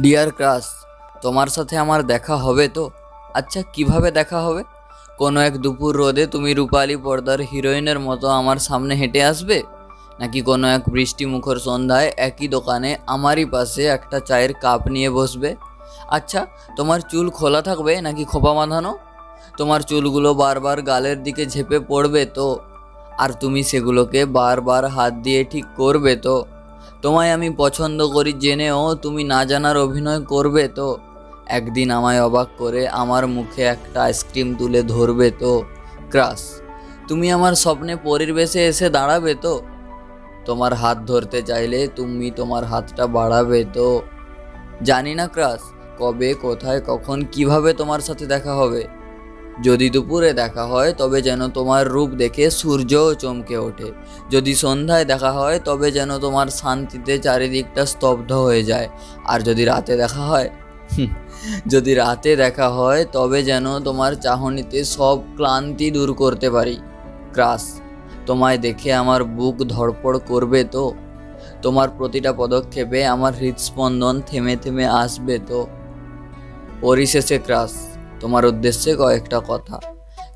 Deer crush তোমার সাথে আমার দেখা হবে তো? আচ্ছা কীভাবে দেখা হবে? কোনো এক দুপুর রোদে তুমি রূপালী পর্দার হিরোইনের মতো আমার সামনে হেঁটে আসবে? নাকি কোনো এক বৃষ্টি মুখর সন্ধ্যায় একই দোকানে আমারই পাশে একটা চায়ের কাপ নিয়ে বসবে? আচ্ছা তোমার চুল খোলা থাকবে নাকি খোপা বাঁধানো? তোমার চুলগুলো বারবার গালের দিকে ঝেপে পড়বে তো? আর তুমি সেগুলোকে বারবার হাত দিয়ে ঠিক করবে তো? তোমায় আমি পছন্দ করি জেনেও তুমি না জানার অভিনয় করবে তো। একদিন আমায় অবাক করে আমার মুখে একটা আইসক্রিম তুলে ধরবে তো। ক্রাশ তুমি আমার স্বপ্নে পরিবেশে এসে দাঁড়াবে তো। তোমার হাত ধরতে চাইলে তুমি তোমার হাতটা বাড়াবে তো। জানি না ক্রাশ কবে, কোথায়, কখন, কীভাবে তোমার সাথে দেখা হবে। যদি দুপুরে দেখা হয়, তবে যেন তোমার রূপ দেখে সূর্যও চমকে ওঠে। যদি সন্ধ্যায় দেখা হয়, তবে যেন তোমার শান্তিতে চারিদিকটা স্তব্ধ হয়ে যায়। আর যদি রাতে দেখা হয় যদি রাতে দেখা হয়, তবে যেন তোমার চাহনিতে সব ক্লান্তি দূর করতে পারি। ক্রাস, তোমায় দেখে আমার বুক ধড়পড় করবে তো? তোমার প্রতিটা পদক্ষেপে আমার হৃদস্পন্দন থেমে থেমে আসবে তো? পরিশেষে ক্রাস তোমার উদ্দেশ্যে কয়েকটা কথা।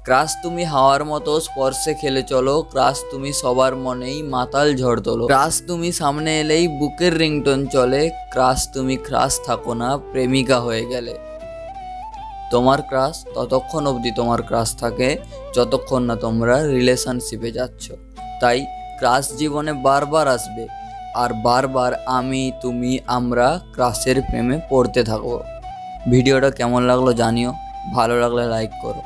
ক্রাস তুমি হাওয়ার মতো স্পর্শে খেলে চলো ক্রাস তুমি সবার মনেই মাতাল ঝড় তোলো। ক্রাস তুমি সামনে এলেই বুকের রিংটোন চলে ক্রাস তুমি ক্রাস থাকো না, প্রেমিকা হয়ে গেলে। তোমার ক্রাশ, ততক্ষণ অবধি তোমার ক্রাশ থাকে, যতক্ষণ না তোমরা রিলেশনশিপে যাচ্ছ। তাই ক্রাশ জীবনে বারবার আসবে, আর বারবার আমি, তুমি, আমরা ক্রাশের প্রেমে পড়তে থাকব। ভিডিওটা কেমন লাগল জানিও। ভালো লাগলে লাইক করো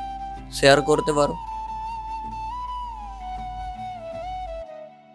শেয়ার করতে পারো।